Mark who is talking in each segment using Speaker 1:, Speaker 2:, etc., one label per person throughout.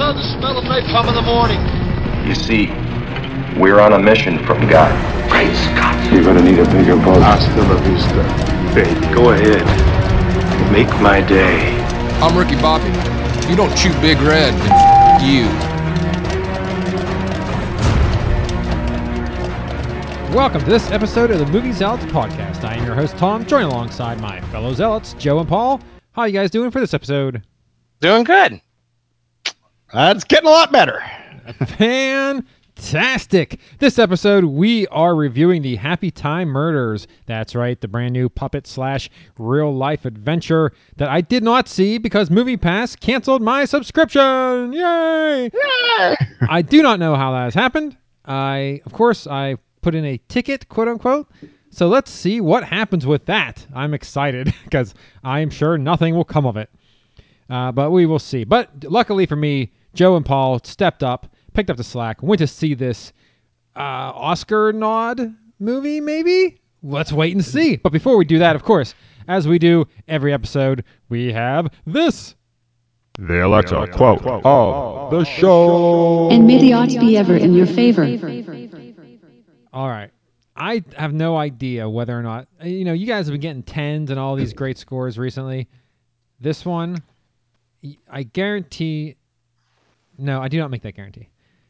Speaker 1: love the smell of napalm in the morning.
Speaker 2: You see, we're on a mission from God.
Speaker 1: Great Scott.
Speaker 3: You're gonna need a bigger boat.
Speaker 4: Hasta la vista, baby. Go ahead. Make my day.
Speaker 5: I'm Ricky Bobby. If you don't chew Big Red, then f- you.
Speaker 6: Welcome to this episode of the Movie Zealots podcast. I am your host Tom, joined alongside my fellow zealots Joe and Paul. How are you guys doing for this episode?
Speaker 7: Doing good.
Speaker 8: That's getting a lot better.
Speaker 6: Fantastic! This episode, we are reviewing the Happytime Murders. That's right, the brand new puppet slash real life adventure that I did not see because MoviePass canceled my subscription. Yay! I do not know how that has happened. I, of course, I put in a ticket, quote unquote. So let's see what happens with that. I'm excited because I'm sure nothing will come of it. Uh, but we will see. But luckily for me, Joe and Paul stepped up, picked up the slack, went to see this uh, Oscar nod movie, maybe? Let's wait and see. But before we do that, of course, as we do every episode, we have this.
Speaker 3: The Alexa quote of the show.
Speaker 9: And may the odds be ever in your favor.
Speaker 6: All right. I have no idea whether or not, you know, you guys have been getting tens and all these great scores recently. This one, I guarantee. No, I do not make that guarantee.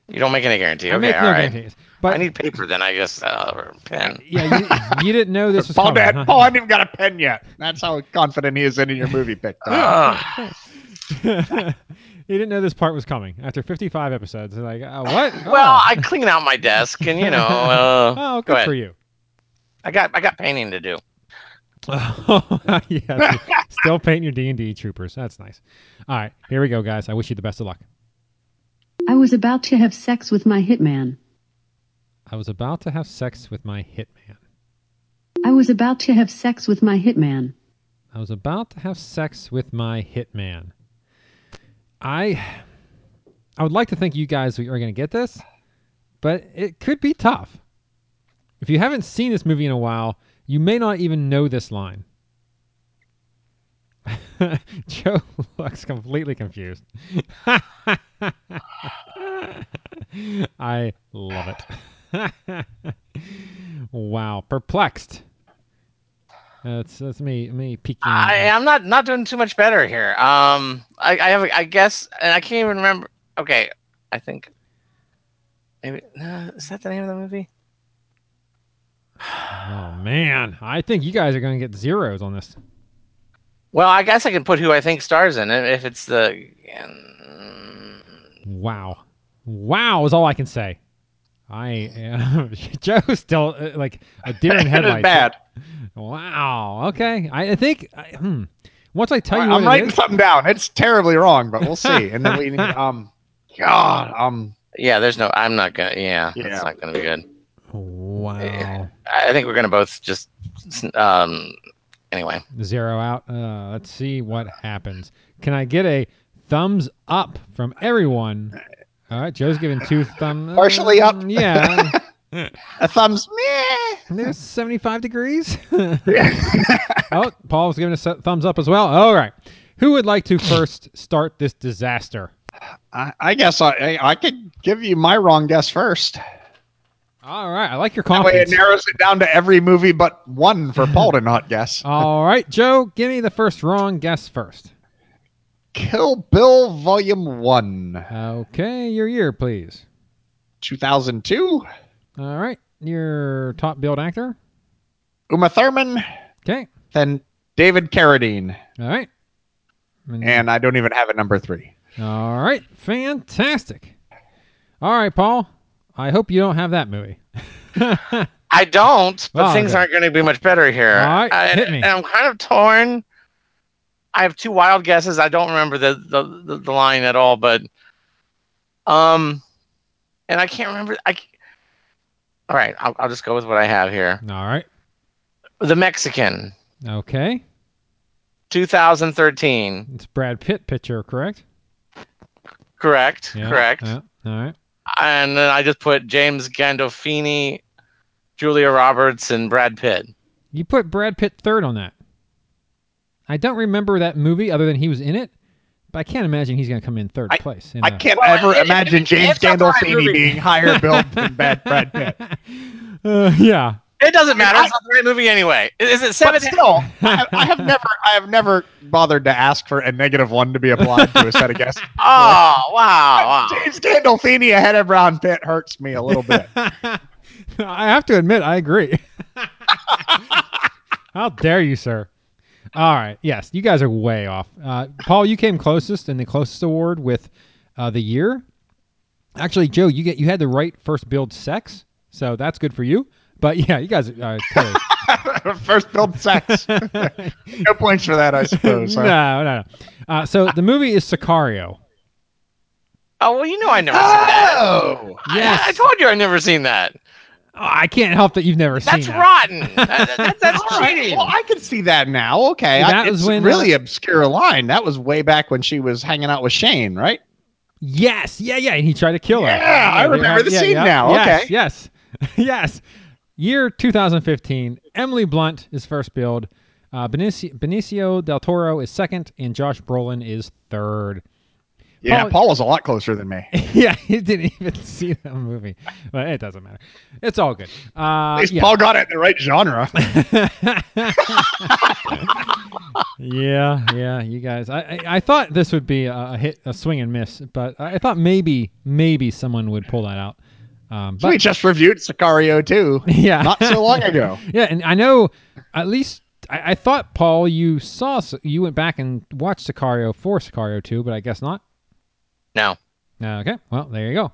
Speaker 7: You don't make any guarantee.
Speaker 6: I
Speaker 7: Okay,
Speaker 6: make
Speaker 7: all
Speaker 6: no
Speaker 7: right.
Speaker 6: guarantees. But
Speaker 7: I need paper then, I guess, uh, or a pen.
Speaker 6: yeah, you, you didn't know this was
Speaker 8: Paul,
Speaker 6: coming.
Speaker 8: Dad,
Speaker 6: huh?
Speaker 8: Paul hasn't even got a pen yet. That's how confident he is in your movie pick.
Speaker 7: Ugh.
Speaker 6: he didn't know this part was coming after 55 episodes. They're like, uh, what?
Speaker 7: well,
Speaker 6: oh.
Speaker 7: I clean out my desk, and you know, uh,
Speaker 6: oh,
Speaker 7: go
Speaker 6: good
Speaker 7: ahead.
Speaker 6: for you.
Speaker 7: I got I got painting to do.
Speaker 6: yeah, still painting your D and D troopers. That's nice. All right, here we go, guys. I wish you the best of luck.
Speaker 9: I was about to have sex with my hitman.
Speaker 6: I was about to have sex with my hitman.
Speaker 9: I was about to have sex with my hitman.
Speaker 6: I was about to have sex with my hitman. I I would like to think you guys are going to get this, but it could be tough. If you haven't seen this movie in a while, you may not even know this line. Joe looks completely confused. I love it. wow, perplexed. That's that's me me peeking.
Speaker 7: I am not not doing too much better here. Um, I, I have I guess, and I can't even remember. Okay, I think maybe uh, is that the name of the movie?
Speaker 6: Oh man, I think you guys are going to get zeros on this.
Speaker 7: Well, I guess I can put who I think stars in it if it's the.
Speaker 6: Wow, wow is all I can say. I am Joe's still uh, like a deer in
Speaker 8: That is
Speaker 6: headlights.
Speaker 8: bad.
Speaker 6: Wow. Okay. I, I think. I, hmm. Once I tell you
Speaker 8: I'm
Speaker 6: what it
Speaker 8: writing something down. It's terribly wrong, but we'll see. And then we, um, God, um,
Speaker 7: Yeah, there's no. I'm not gonna. Yeah,
Speaker 8: Yeah.
Speaker 7: it's not gonna be good.
Speaker 6: Wow.
Speaker 7: I I think we're gonna both just. Um. Anyway,
Speaker 6: Zero out. Uh, let's see what happens. Can I get a thumbs up from everyone? All right, Joe's giving two thumbs.
Speaker 8: Partially up.
Speaker 6: Yeah.
Speaker 8: a thumbs. Meh.
Speaker 6: There's 75 degrees. oh, Paul's giving us a thumbs up as well. All right. Who would like to first start this disaster?
Speaker 8: I, I guess I, I I could give you my wrong guess first.
Speaker 6: All right. I like your
Speaker 8: That way it narrows it down to every movie but one for Paul to not guess.
Speaker 6: All right, Joe, give me the first wrong guess first.
Speaker 8: Kill Bill Volume 1,
Speaker 6: Okay, your year, please.
Speaker 8: 2002.
Speaker 6: All right. Your top billed actor.
Speaker 8: Uma Thurman,
Speaker 6: Okay.
Speaker 8: then David Carradine.
Speaker 6: All right. And-
Speaker 8: And I don't even have a number three.
Speaker 6: all right. Fantastic. All right, Paul. I hope you don't have that movie.
Speaker 7: I don't, but
Speaker 6: Oh,
Speaker 7: things
Speaker 6: okay.
Speaker 7: aren't going to be much better here.
Speaker 6: All right,
Speaker 7: I,
Speaker 6: hit me.
Speaker 7: and I'm kind of torn. I have two wild guesses. I don't remember the the, the, the line at all, but um, and I can't remember. I all right. I'll, I'll just go with what I have here.
Speaker 6: All right.
Speaker 7: The Mexican,
Speaker 6: Okay.
Speaker 7: 2013.
Speaker 6: It's Brad Pitt picture, correct?
Speaker 7: Correct.
Speaker 6: Yeah,
Speaker 7: Correct.
Speaker 6: yeah, All right.
Speaker 7: And then I just put James Gandolfini, Julia Roberts, and Brad Pitt.
Speaker 6: You put Brad Pitt third on that. I don't remember that movie other than he was in it, but I can't imagine he's going to come in third
Speaker 8: I-
Speaker 6: place. in
Speaker 8: I
Speaker 6: a-
Speaker 8: can't
Speaker 7: Well,
Speaker 8: ever
Speaker 7: it-
Speaker 8: imagine
Speaker 7: it-
Speaker 8: James
Speaker 7: it's a fine
Speaker 8: Gandolfini being higher billed than Brad, Brad Pitt.
Speaker 6: Uh, yeah.
Speaker 7: It doesn't matter.
Speaker 8: I-
Speaker 7: It's not the right movie anyway. Is it
Speaker 8: But
Speaker 7: seven?
Speaker 8: still, I, I have never, I have never bothered to ask for a negative one to be applied to a set of guests.
Speaker 7: Oh wow! wow.
Speaker 8: James Gandolfini ahead of Brad Pitt hurts me a little bit.
Speaker 6: I have to admit, I agree. How dare you, sir? All right. Yes, you guys are way off. Uh, Paul, you came closest in the closest award with uh, the year. Actually, Joe, you get you had the right first billed sex, so that's good for you. But yeah, you guys are totally.
Speaker 8: First billed sex. no points for that, I suppose. huh?
Speaker 6: no, no, no. Uh, so the movie is Sicario.
Speaker 7: Oh well, you know I never seen that.
Speaker 8: Oh,
Speaker 6: Yes.
Speaker 7: I, I told you I never seen that.
Speaker 6: Oh, I can't help that you've never
Speaker 7: That's
Speaker 6: seen that.
Speaker 7: That's rotten. That- that- that's
Speaker 8: All right,
Speaker 7: cheating.
Speaker 8: Well, I can see that now. Okay,
Speaker 6: That
Speaker 8: I,
Speaker 6: was when,
Speaker 8: really obscure line. That was way back when she was hanging out with Shane, right?
Speaker 6: Yes, yeah, yeah. And he tried to kill her.
Speaker 8: Yeah, I remember
Speaker 6: had-
Speaker 8: the scene now.
Speaker 6: Yes,
Speaker 8: Okay.
Speaker 6: Yes. yes. Year 2015. Emily Blunt is first billed. Uh, Benicio, Benicio del Toro is second, and Josh Brolin is third.
Speaker 8: Yeah,
Speaker 6: Paul-
Speaker 8: Paul was a lot closer than me.
Speaker 6: yeah, he didn't even see the movie, but it doesn't matter. It's all good. Uh,
Speaker 8: At least
Speaker 6: yeah.
Speaker 8: Paul got it in the right genre.
Speaker 6: yeah, yeah, you guys. I, I, I thought this would be a, a hit, a swing and miss, but I thought maybe, maybe someone would pull that out. Um, but
Speaker 8: we just reviewed Sicario too,
Speaker 6: yeah,
Speaker 8: not so long ago.
Speaker 6: yeah, and I know at least I, I thought Paul, you saw you went back and watched Sicario for Sicario two, but I guess not.
Speaker 7: No.
Speaker 6: Okay, well there you go.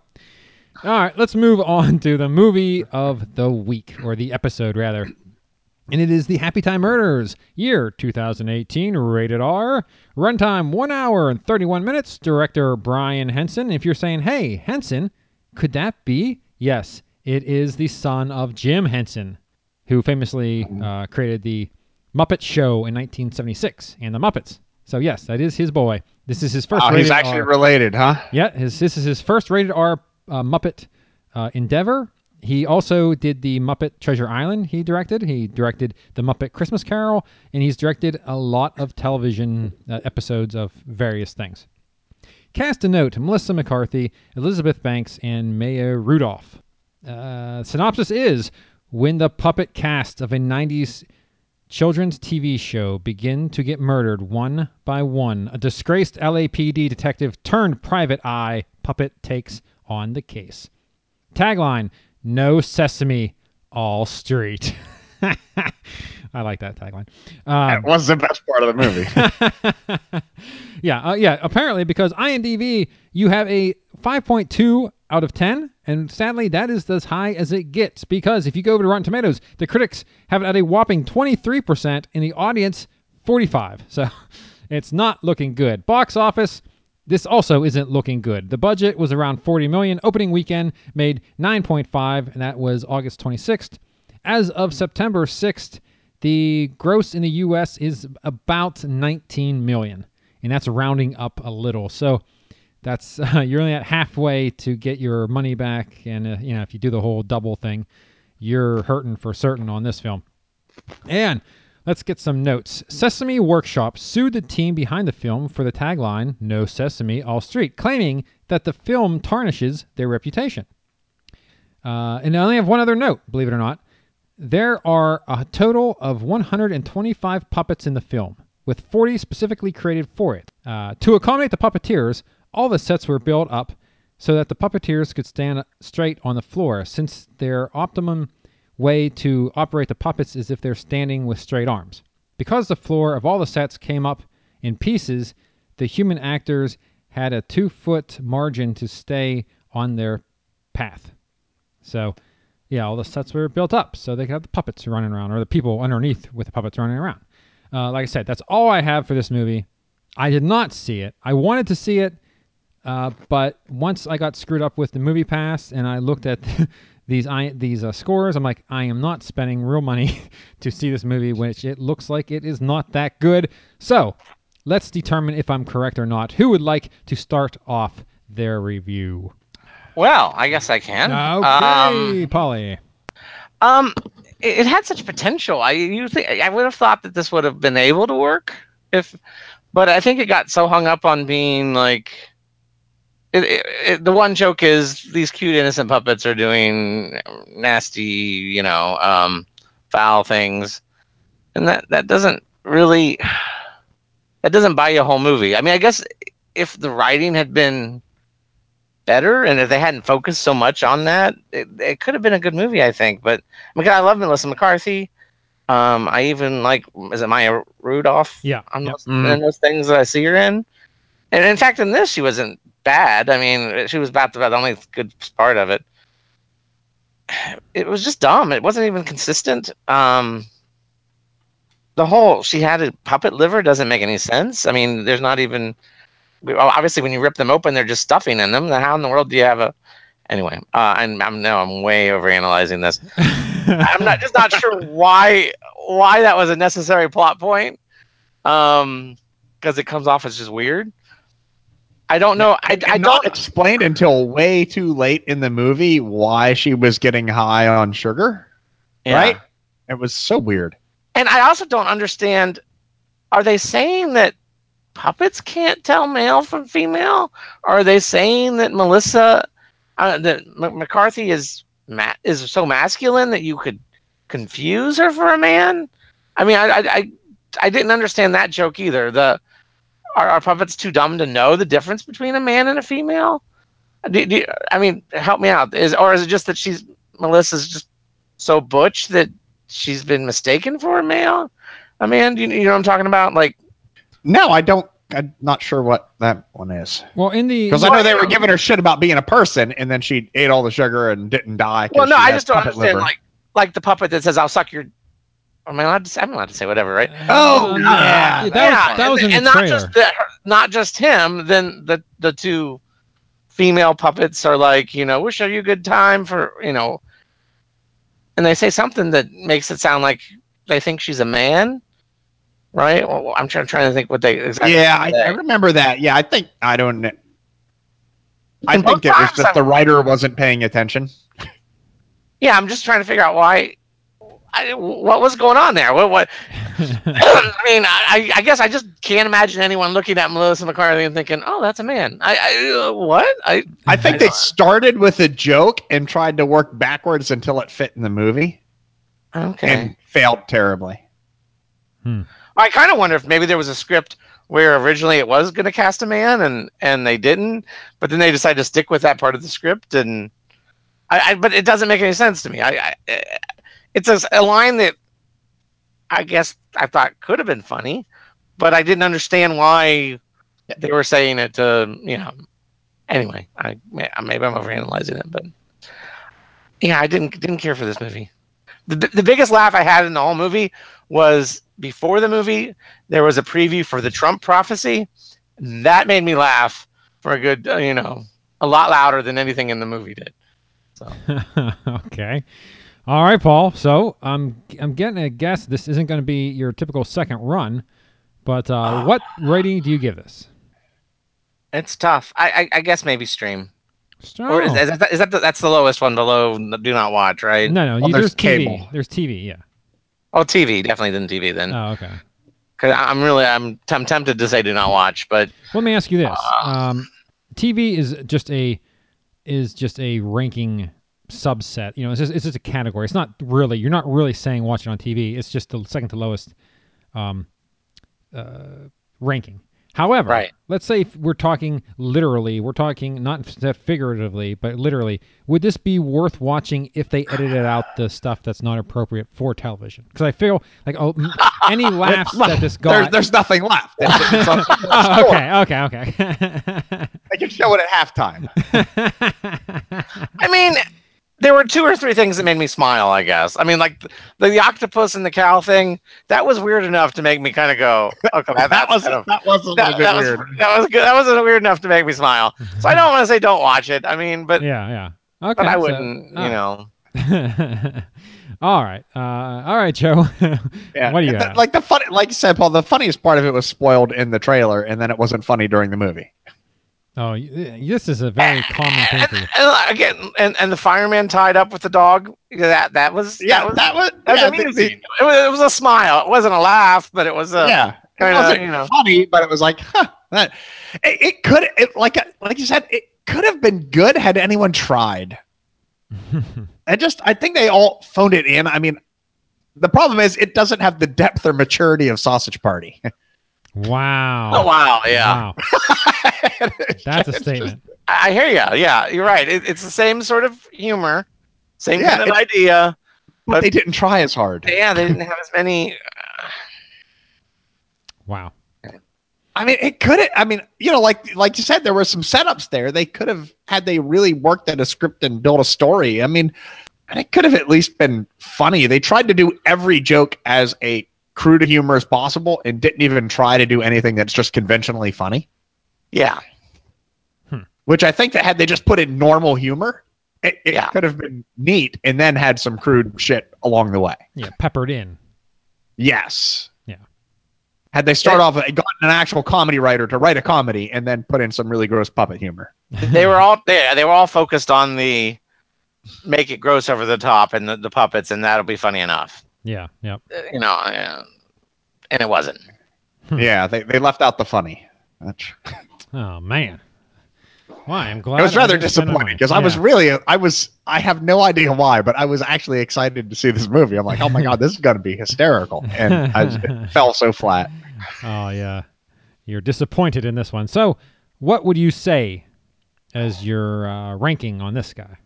Speaker 6: All right, let's move on to the movie of the week or the episode rather. And it is the Happytime Murders, year 2018, rated R. Runtime 1 hour and 31 minutes. Director Brian Henson. If you're saying, hey, Henson, could that be? Yes, it is the son of Jim Henson, who famously uh, created the Muppet Show in 1976 and the Muppets. So, yes, that is his boy. This is his first
Speaker 8: Oh,
Speaker 6: rated
Speaker 8: he's actually
Speaker 6: R.
Speaker 8: related, huh?
Speaker 6: Yeah, his, this is his first rated R uh, Muppet uh, endeavor. He also did the Muppet Treasure Island. He directed. He directed the Muppet Christmas Carol, and he's directed a lot of television uh, episodes of various things. Cast a note: Melissa McCarthy, Elizabeth Banks, and Maya Rudolph. Uh, synopsis is: When the puppet cast of a '90s children's TV show begin to get murdered one by one, a disgraced LAPD detective turned private eye puppet takes on the case. Tagline No Sesame, all street. I like that tagline. Um,
Speaker 8: That was the best part of the movie.
Speaker 6: yeah, uh, yeah. Apparently, because IMDb, you have a 5.2 out of 10, and sadly, that is as high as it gets. Because if you go over to Rotten Tomatoes, the critics have it at a whopping 23%, and the audience 45. So it's not looking good. Box office. This also isn't looking good. The budget was around 40 million. Opening weekend made 9.5, and that was August 26th. As of September 6th, the gross in the US is about 19 million, and that's rounding up a little. So that's uh, you're only at halfway to get your money back, and uh, you know if you do the whole double thing, you're hurting for certain on this film. And let's get some notes. Sesame Workshop sued the team behind the film for the tagline "No Sesame, All Street," claiming that the film tarnishes their reputation. Uh, and I only have one other note, believe it or not. There are a total of 125 puppets in the film, with 40 specifically created for it. Uh, to accommodate the puppeteers, all the sets were built up so that the puppeteers could stand straight on the floor, since their optimum way to operate the puppets is if they're standing with straight arms. Because the floor of all the sets came up in pieces, the human actors had a two foot margin to stay on their path. So, yeah, all the sets were built up so they could have the puppets running around or the people underneath with the puppets running around. Uh, like I said, that's all I have for this movie. I did not see it. I wanted to see it, uh, but once I got screwed up with the MoviePass and I looked at these I, these uh, scores, I'm like, I am not spending real money to see this movie, which it looks like it is not that good. So let's determine if I'm correct or not. Who would like to start off their review?
Speaker 7: Well, I guess I can.
Speaker 6: Okay,
Speaker 7: Um,
Speaker 6: Polly.
Speaker 7: Um, it, it had such potential. I you think I would have thought that this would have been able to work if, but I think it got so hung up on being like. It, it, it, the one joke is these cute innocent puppets are doing nasty, you know, um, foul things, and that that doesn't really that doesn't buy you a whole movie. I mean, I guess if the writing had been better and if they hadn't focused so much on that, it, it could have been a good movie, I think. But I mean, I love Melissa McCarthy. Um, I even like is it Maya Rudolph?
Speaker 6: Yeah,
Speaker 7: on
Speaker 6: yep.
Speaker 7: those, in those things that I see her in. And in fact, in this, she wasn't bad. I mean, she was about the, the only good part of it. It was just dumb. It wasn't even consistent. Um, the whole she had a puppet liver doesn't make any sense. I mean, there's not even well, obviously when you rip them open, they're just stuffing in them. How in the world do you have a anyway? Uh, I'm I'm no, I'm way overanalyzing this. I'm not just not sure why why that was a necessary plot point. Um, because it comes off as just weird. I don't know. I, I don't.
Speaker 8: explain until way too late in the movie why she was getting high on sugar.
Speaker 7: Yeah.
Speaker 8: Right? It was so weird.
Speaker 7: And I also don't understand. Are they saying that puppets can't tell male from female? Are they saying that Melissa, uh, that M- McCarthy is ma- is so masculine that you could confuse her for a man? I mean, I I, I, didn't understand that joke either. The are, are puppets too dumb to know the difference between a man and a female? Do, do, I mean, help me out. Is or is it just that she's Melissa's just so butch that she's been mistaken for a male? I mean, you, you know what I'm talking about? Like,
Speaker 8: No, I don't. I'm not sure what that one is.
Speaker 6: Well, in the
Speaker 8: Because I know they were giving her shit about being a person, and then she ate all the sugar and didn't die.
Speaker 7: well, no, I just don't understand.
Speaker 8: liver.
Speaker 7: Like, like the puppet that says, "I'll suck your." Am I allowed to say? I'm allowed to say whatever, right?
Speaker 8: Oh,
Speaker 6: Um,
Speaker 8: yeah.
Speaker 6: that was that was in
Speaker 7: and,
Speaker 6: the
Speaker 7: and not just that, not just him. Then the the two female puppets are like, you know, we'll show you a good time for you know, and they say something that makes it sound like they think she's a man, right? Well, I'm trying trying to think what they exactly.
Speaker 8: yeah, I. I remember that. Yeah, I think I don't. kn- I
Speaker 7: And
Speaker 8: think it was
Speaker 7: times
Speaker 8: just
Speaker 7: I-
Speaker 8: the writer wasn't paying attention.
Speaker 7: yeah, I'm just trying to figure out why. I, what was going on there? What? What? I mean, I, I guess I just can't imagine anyone looking at Melissa McCarthy and thinking, "Oh, that's a man." I, I uh, what? I
Speaker 8: I think
Speaker 7: I
Speaker 8: they started with a joke and tried to work backwards until it fit in the movie
Speaker 7: okay.
Speaker 8: and failed terribly.
Speaker 7: I kind of wonder if maybe there was a script where originally it was going to cast a man and and they didn't, but then they decided to stick with that part of the script and I, I but it doesn't make any sense to me. I, I eh, it's a, a line that I guess I thought could have been funny, but I didn't understand why they were saying it to you know. Anyway, I maybe I'm overanalyzing it, but yeah, I didn't didn't care for this movie. The, the biggest laugh I had in the whole movie was before the movie there was a preview for the Trump prophecy. That made me laugh for a good, uh, you know, a lot louder than anything in the movie did. So
Speaker 6: okay. All right, Paul. So I'm I'm getting a guess. This isn't going to be your typical second run, but uh, what rating do you give this?
Speaker 7: it's tough. I I, I guess maybe stream. Or is,
Speaker 6: Oh.
Speaker 7: is that, is that the, that's the lowest one below do not watch, right?
Speaker 6: no, no.
Speaker 8: Well,
Speaker 6: you,
Speaker 8: there's
Speaker 6: there's, TV.
Speaker 8: cable.
Speaker 6: There's TV. Yeah.
Speaker 7: Oh, TV definitely than TV then.
Speaker 6: Oh, okay.
Speaker 7: Because I'm really I'm, I'm tempted to say do not watch, but
Speaker 6: Let me ask you this:
Speaker 7: Ah.
Speaker 6: um, TV is just a is just a ranking subset. You know, it's just it's just a category. It's not really you're not really saying watch it on TV. It's just the second to lowest um, uh, ranking. However,
Speaker 7: Right.
Speaker 6: let's say if we're talking literally, we're talking not figuratively, but literally. Would this be worth watching if they edited out the stuff that's not appropriate for television? Because I feel like oh, any laughs that this
Speaker 8: There's,
Speaker 6: got.
Speaker 8: there's nothing left. It's, it's
Speaker 6: Oh, okay, okay, okay.
Speaker 8: They can show it at halftime.
Speaker 7: I mean, there were two or three things that made me smile. I guess. I mean, like the, the octopus and the cow thing. That was weird enough to make me kind of go, okay, that,
Speaker 8: that was
Speaker 7: kind of,
Speaker 8: that was a little
Speaker 7: that,
Speaker 8: bit
Speaker 7: that was
Speaker 8: weird.
Speaker 7: that was good. That wasn't weird enough to make me smile. So I don't want to say don't watch it. I mean, but
Speaker 6: yeah, yeah. Okay.
Speaker 7: but I
Speaker 6: so-
Speaker 7: wouldn't.
Speaker 6: all
Speaker 7: you know.
Speaker 6: all right. Uh, all right, Joe.
Speaker 8: Yeah.
Speaker 6: what do you
Speaker 8: And the- like the funny, like you said, Paul? The funniest part of it was spoiled in the trailer, and then it wasn't funny during the movie.
Speaker 6: Oh, eh, this is a very common thing
Speaker 7: And, and uh, again, and, and the fireman tied up with the dog. That that was
Speaker 8: Yeah,
Speaker 7: that was
Speaker 8: that was
Speaker 7: that was
Speaker 8: yeah, the-
Speaker 7: amusing. It was, it was a smile. It wasn't a laugh, but it was a
Speaker 8: yeah. It
Speaker 7: I know,
Speaker 8: wasn't
Speaker 7: you know.
Speaker 8: funny, but it was like, huh, that it, it could it like uh, like you said, it could have been good had anyone tried. I just I think they all phoned it in. I mean, the problem is it doesn't have the depth or maturity of Sausage Party.
Speaker 6: Wow.
Speaker 7: Oh wow, yeah.
Speaker 6: Wow. That's a statement.
Speaker 7: I I hear you. Yeah, you're right. It, it's the same sort of humor, same
Speaker 8: Yeah,
Speaker 7: kind of
Speaker 8: it-
Speaker 7: idea.
Speaker 8: But they didn't try as hard.
Speaker 7: Yeah, they didn't have as many.
Speaker 6: Uh, wow.
Speaker 8: I mean, it could have. I mean, you know, like like you said, there were some setups there. They could have had they really worked at a script and built a story. I mean, and it could have at least been funny. They tried to do every joke as a crude humor as possible, and didn't even try to do anything that's just conventionally funny.
Speaker 7: Yeah, hmm.
Speaker 8: Which I think that had they just put in normal humor, it, it
Speaker 7: Yeah.
Speaker 8: could have been neat, and then had some crude shit along the way.
Speaker 6: Yeah, peppered in.
Speaker 8: Yes.
Speaker 6: Yeah.
Speaker 8: Had they start off gotten an actual comedy writer to write a comedy and then put in some really gross puppet humor.
Speaker 7: they were all yeah, they were all focused on the make it gross over the top and the, the puppets, and that'll be funny enough.
Speaker 6: Yeah. Yep.
Speaker 7: Uh, You know, uh, and it wasn't.
Speaker 8: yeah, they, they left out the funny. That's,
Speaker 6: Oh man. Why? I'm glad.
Speaker 8: I was rather
Speaker 6: didn't spend
Speaker 8: disappointed
Speaker 6: money.
Speaker 8: because I was really I was I have no idea why, but I was actually excited to see this movie. I'm like, oh my god, this is going to be hysterical, and I just, it fell so flat.
Speaker 6: Oh yeah. You're disappointed in this one. So, what would you say as your uh, ranking on this guy?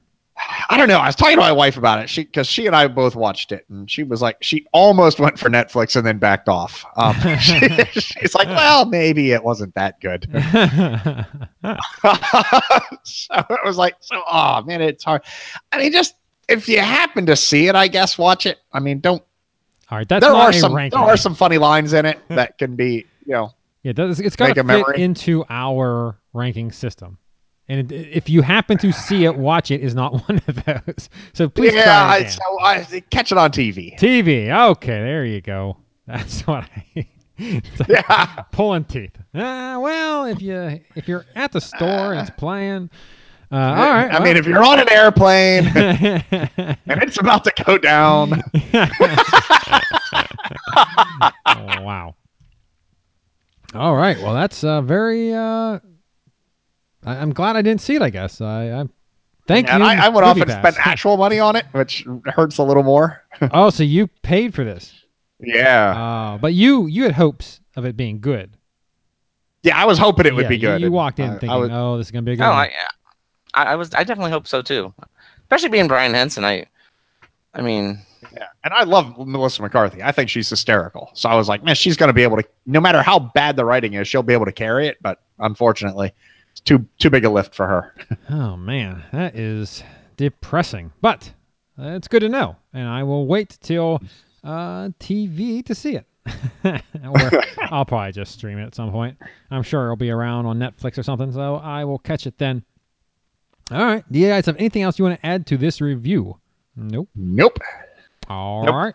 Speaker 8: I don't know. I was talking to my wife about it. She because she and I both watched it, and she was like, she almost went for Netflix and then backed off. Um, she- she's like, well, maybe it wasn't that good. so it was like, so oh man, it's hard. I mean, just if you happen to see it, I guess watch it. I mean, don't.
Speaker 6: All right, that's
Speaker 8: there are some there are some funny lines in it that can be you know
Speaker 6: Yeah, it's got
Speaker 8: Make
Speaker 6: to
Speaker 8: a
Speaker 6: fit
Speaker 8: memory.
Speaker 6: into our ranking system. And if you happen to see it, watch it is not one of those. So please
Speaker 8: yeah. so I catch it on TV.
Speaker 6: TV. Okay, there you go. That's what I.
Speaker 8: Yeah.
Speaker 6: Pulling teeth. Uh, well, if you if you're at the store and it's playing, uh, all right.
Speaker 8: I mean, if you're on an airplane and it's about to go down,
Speaker 6: oh, wow. All right. Well, that's uh, very. Uh, I, I'm glad I didn't see it. I guess I. I thank
Speaker 8: and
Speaker 6: you.
Speaker 8: I, I went off and
Speaker 6: Pass.
Speaker 8: spent actual money on it, which hurts a little more.
Speaker 6: oh, so you paid for this?
Speaker 8: yeah.
Speaker 6: Oh, but you you had hopes of it being good.
Speaker 8: Yeah, I was hoping it would
Speaker 6: Yeah,
Speaker 8: be good.
Speaker 6: You,
Speaker 8: and
Speaker 6: walked in
Speaker 8: I- I
Speaker 6: thinking,
Speaker 8: was-
Speaker 6: "Oh, this is gonna be a good."
Speaker 7: Oh,
Speaker 6: one.
Speaker 7: I, I, I was. I definitely hope so too. Especially being Brian Henson. I, I mean,
Speaker 8: yeah. And I love Melissa McCarthy. I think she's hysterical. So I was like, man, she's going to be able to, no matter how bad the writing is, she'll be able to carry it. But unfortunately, it's too too big a lift for her.
Speaker 6: Oh man, that is depressing. But uh, it's good to know, and I will wait till uh, TV to see it. or I'll probably just stream it at some point. I'm sure it'll be around on Netflix or something, so I will catch it then. All right. Do you guys have anything else you want to add to this review? Nope.
Speaker 8: Nope.
Speaker 6: All
Speaker 8: Nope.
Speaker 6: right.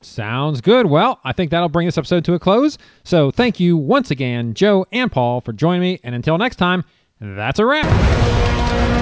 Speaker 6: Sounds good. Well, I think that'll bring this episode to a close. So thank you once again, Joe and Paul, for joining me. And until next time, that's a wrap.